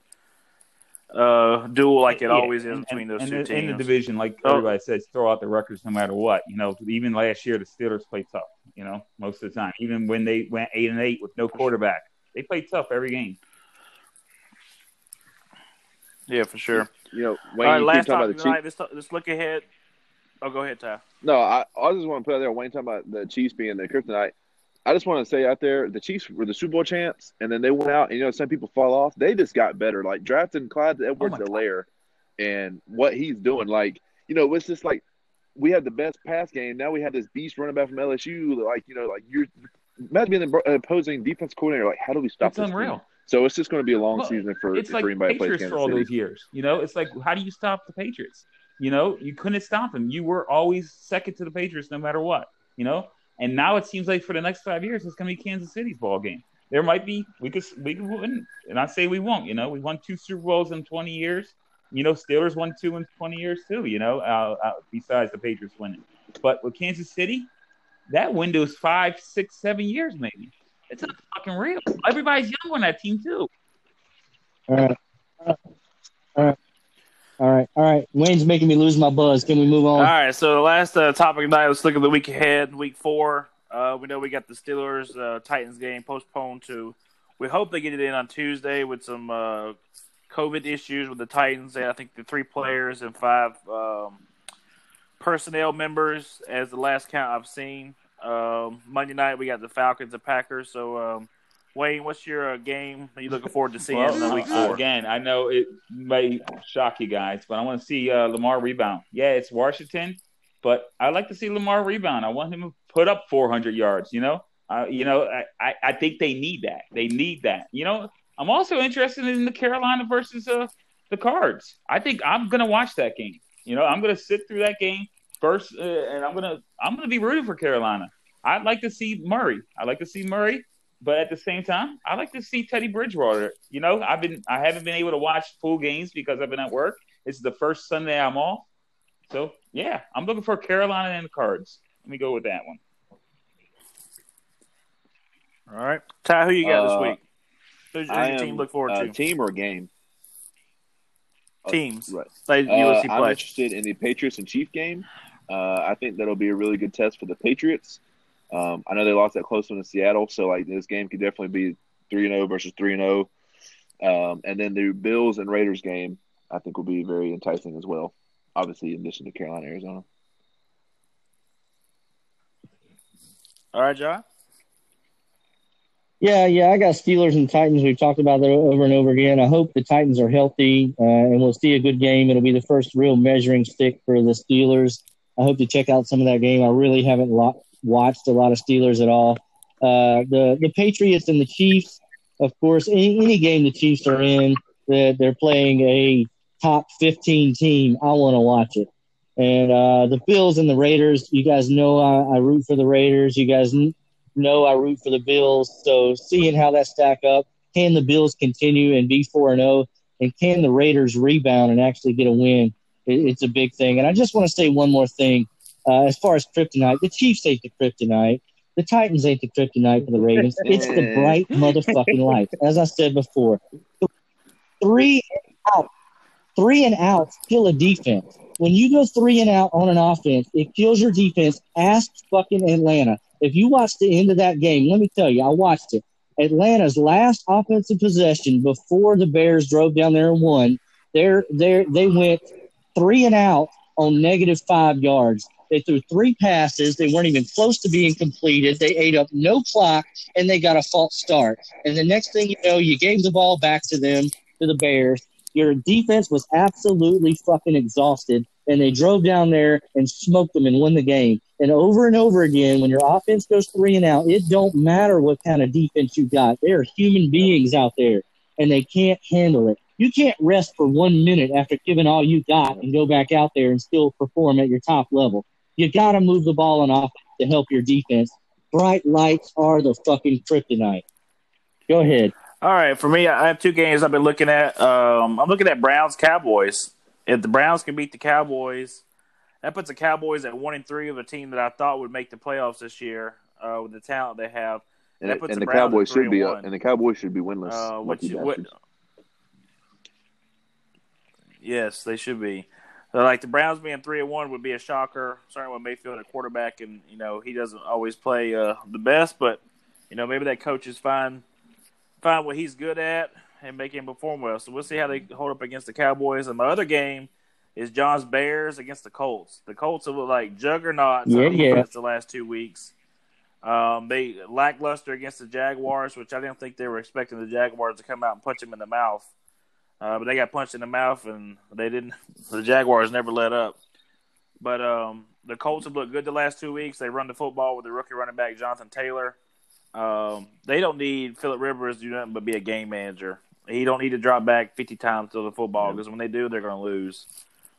Uh, duel like it Yeah, always is and- between those and two in, teams. In the division, like Oh. everybody says, throw out the records no matter what. You know, even last year the Steelers played tough. You know, most of the time, even when they went eight and eight with no quarterback, they played tough every game. yeah, for sure. You know, Wayne, right, you last keep talking topic about the Chiefs. tonight. Let's, let's look ahead. Oh, go ahead, Ty. No, I, I just want to put out there, Wayne talking about the Chiefs being the kryptonite. I just want to say out there, the Chiefs were the Super Bowl champs, and then they went out, and you know, some people fall off. They just got better. Like drafting Clyde oh Edwards Oh my God. And what he's doing. Like, you know, it's just like we had the best pass game. Now we have this beast running back from LSU. Like, you know, like you're imagine being the opposing defense coordinator. Like, how do we stop It's this? unreal. team? So it's just going to be a long Well, season for, it's for like anybody that plays Patriots for all City. those years. You know, it's like how do you stop the Patriots? You know, you couldn't stop them. You were always second to the Patriots no matter what. You know, and now it seems like for the next five years it's going to be Kansas City's ball game. There might be we could we could win, and I say we won't. You know, we won two Super Bowls in twenty years. You know, Steelers won two in twenty years too. You know, uh, uh, besides the Patriots winning. But with Kansas City, that window's five, six, seven years maybe. It's not fucking real. Everybody's young on that team too. All right. All right. All right. Wayne's making me lose my buzz. Can we move on? All right, so the last uh, topic tonight, let's look at the week ahead, week four. Uh, we know we got the Steelers uh, Titans game postponed to. We hope they get it in on Tuesday with some uh, COVID issues with the Titans. I think the three players and five um, personnel members, as the last count I've seen. Um, Monday night we got the Falcons and Packers, so um, Wayne, what's your uh, game are you looking forward to seeing Well, in week uh, again, I know it may shock you guys, but I want to see uh, Lamar rebound. Yeah, it's Washington, but I like to see Lamar rebound. I want him to put up 400 yards. You know, uh, you know, I, I, I think they need that. They need that. You know, I'm also interested in the Carolina versus uh, the Cards. I think I'm gonna watch that game. You know, I'm gonna sit through that game first, uh, and I'm gonna I'm gonna be rooting for Carolina. I'd like to see Murray. I like to see Murray. But at the same time, I like to see Teddy Bridgewater. You know, I've been I haven't been able to watch full games because I've been at work. It's the first Sunday I'm off. So yeah, I'm looking for Carolina and the Cards. Let me go with that one. All right, Ty, who you got Uh, this week? Who's, who's I your team am, look forward uh, to? team or game? Uh, Teams. Right. Like Uh, USC I'm interested in the Patriots and Chief game. Uh, I think that'll be a really good test for the Patriots. Um, I know they lost that close one in Seattle, so like this game could definitely be three and zero versus three and zero. Um, and then the Bills and Raiders game, I think will be very enticing as well. Obviously, in addition to Carolina, Arizona. All right, John. Yeah, yeah, I got Steelers and Titans. We've talked about that over and over again. I hope the Titans are healthy uh, and we'll see a good game. It'll be the first real measuring stick for the Steelers. I hope to check out some of that game. I really haven't lo- watched a lot of Steelers at all. Uh, the the Patriots and the Chiefs, of course, any, any game the Chiefs are in, they're, they're playing a top 15 team. I want to watch it. And uh, the Bills and the Raiders, you guys know I, I root for the Raiders. You guys know I root for the Bills. So seeing how that stack up, can the Bills continue and be four and zero, and can the Raiders rebound and actually get a win? It, it's a big thing. And I just want to say one more thing uh, as far as kryptonite. The Chiefs ain't the kryptonite. The Titans ain't the kryptonite for the Ravens. It's the bright motherfucking light. As I said before, three and out, three and out kill a defense. When you go three and out on an offense, it kills your defense. Ask fucking Atlanta. If you watch the end of that game, let me tell you, I watched it. Atlanta's last offensive possession before the Bears drove down there and won, they're, they're, they went three and out on negative five yards. They threw three passes. They weren't even close to being completed. They ate up no clock, and they got a false start. And the next thing you know, you gave the ball back to them, to the Bears. Your defense was absolutely fucking exhausted, and they drove down there and smoked them and won the game. And over and over again, when your offense goes three and out, it don't matter what kind of defense you got. There are human beings out there, and they can't handle it. You can't rest for one minute after giving all you got and go back out there and still perform at your top level. You got to move the ball enough to help your defense. Bright lights are the fucking kryptonite. Go ahead. All right, for me, I have two games I've been looking at. Um, I'm looking at Browns Cowboys. If the Browns can beat the Cowboys, that puts the Cowboys at one and three of a team that I thought would make the playoffs this year uh, with the talent they have. And, That it- puts and the the Browns Cowboys should be and up, and the Cowboys should be winless. Uh, which, lucky what, yes, they should be. Uh, like the Browns being three and one would be a shocker. Certainly with Mayfield at quarterback, and you know he doesn't always play uh, the best, but you know maybe that coach is find find what he's good at and make him perform well. So we'll see how they hold up against the Cowboys. And my other game is John's Bears against the Colts. The Colts have looked like juggernauts Yeah, yeah. the last two weeks. Um, they lackluster against the Jaguars, which I didn't think they were expecting the Jaguars to come out and punch them in the mouth. Uh, but they got punched in the mouth, and they didn't. The Jaguars never let up. But um, the Colts have looked good the last two weeks. They run the football with the rookie running back Jonathan Taylor. Um, they don't need Philip Rivers to do nothing but be a game manager. He don't need to drop back fifty times to the football because when they do, they're going to lose.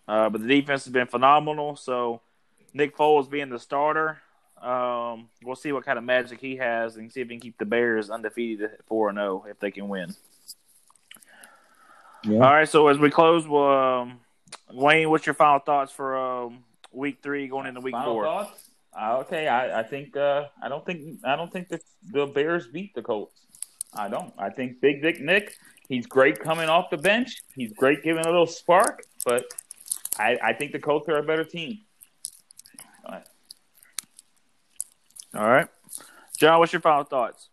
Uh, but the defense has been phenomenal. So Nick Foles being the starter, um, we'll see what kind of magic he has and see if he can keep the Bears undefeated at four and zero if they can win. Yeah. All right. So as we close, well, um, Wayne, what's your final thoughts for um, week three going into week Final four? thoughts? Uh, okay, I, I think uh, I don't think I don't think the, the Bears beat the Colts. I don't. I think Big Dick Nick, he's great coming off the bench. He's great giving a little spark, but I, I think the Colts are a better team. All right. All right, John, what's your final thoughts?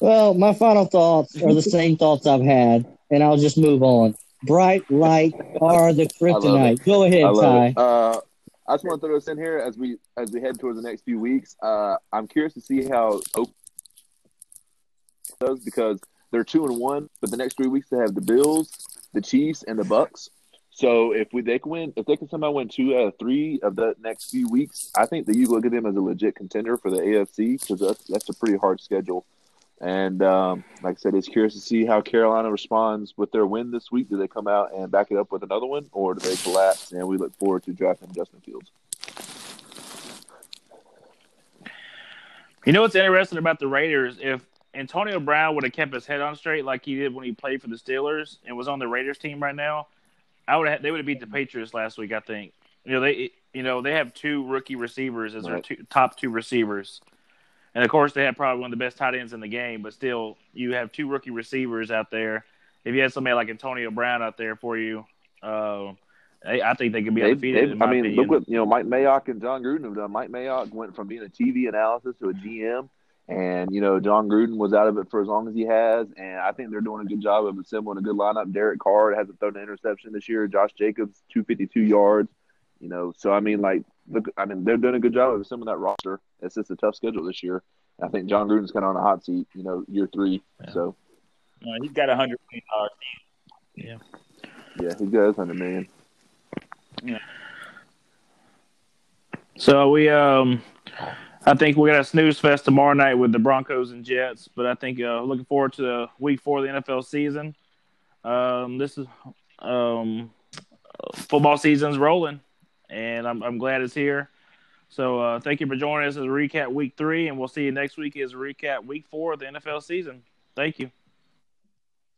Well, my final thoughts are the same thoughts I've had, and I'll just move on. Bright light are the kryptonite. Go ahead, I Ty. Uh, I just want to throw this in here as we as we head towards the next few weeks. Uh, I'm curious to see how Oak does because they're two and one, but the next three weeks they have the Bills, the Chiefs, and the Bucs. So if we they can win, if they can somehow win two out of three of the next few weeks, I think that you look at them as a legit contender for the AFC because that's that's a pretty hard schedule. And um, like I said, it's curious to see how Carolina responds with their win this week. Do they come out and back it up with another one, or do they collapse? And we look forward to drafting Justin Fields. You know what's interesting about the Raiders? If Antonio Brown would have kept his head on straight like he did when he played for the Steelers and was on the Raiders team right now, I would have they would have beat the Patriots last week. I think. You know they you know they have two rookie receivers as their two, top two receivers, and of course they have probably one of the best tight ends in the game. But still, you have two rookie receivers out there. If you had somebody like Antonio Brown out there for you, uh, I I think they could be They- undefeated. they- I mean, opinion. look what you know. Mike Mayock and Jon Gruden have done. Mike Mayock went from being a TV analysis to a GM, and you know Jon Gruden was out of it for as long as he has. And I think they're doing a good job of assembling a good lineup. Derek Carr hasn't thrown an interception this year. Josh Jacobs, two fifty two yards. You know, so I mean, like, I mean, they're doing a good job of assembling that roster. It's just a tough schedule this year. I think Jon Gruden's kind of on a hot seat. You know, year three. Yeah. So Uh, he's got a hundred million dollars. Team. Yeah, yeah, he does hundred million. Yeah. So we um I think we got a snooze fest tomorrow night with the Broncos and Jets, but I think uh looking forward to the week four of the NFL season. Um this is um football season's rolling and I'm I'm glad it's here. So uh thank you for joining us as recap week three and we'll see you next week as recap week four of the NFL season. Thank you.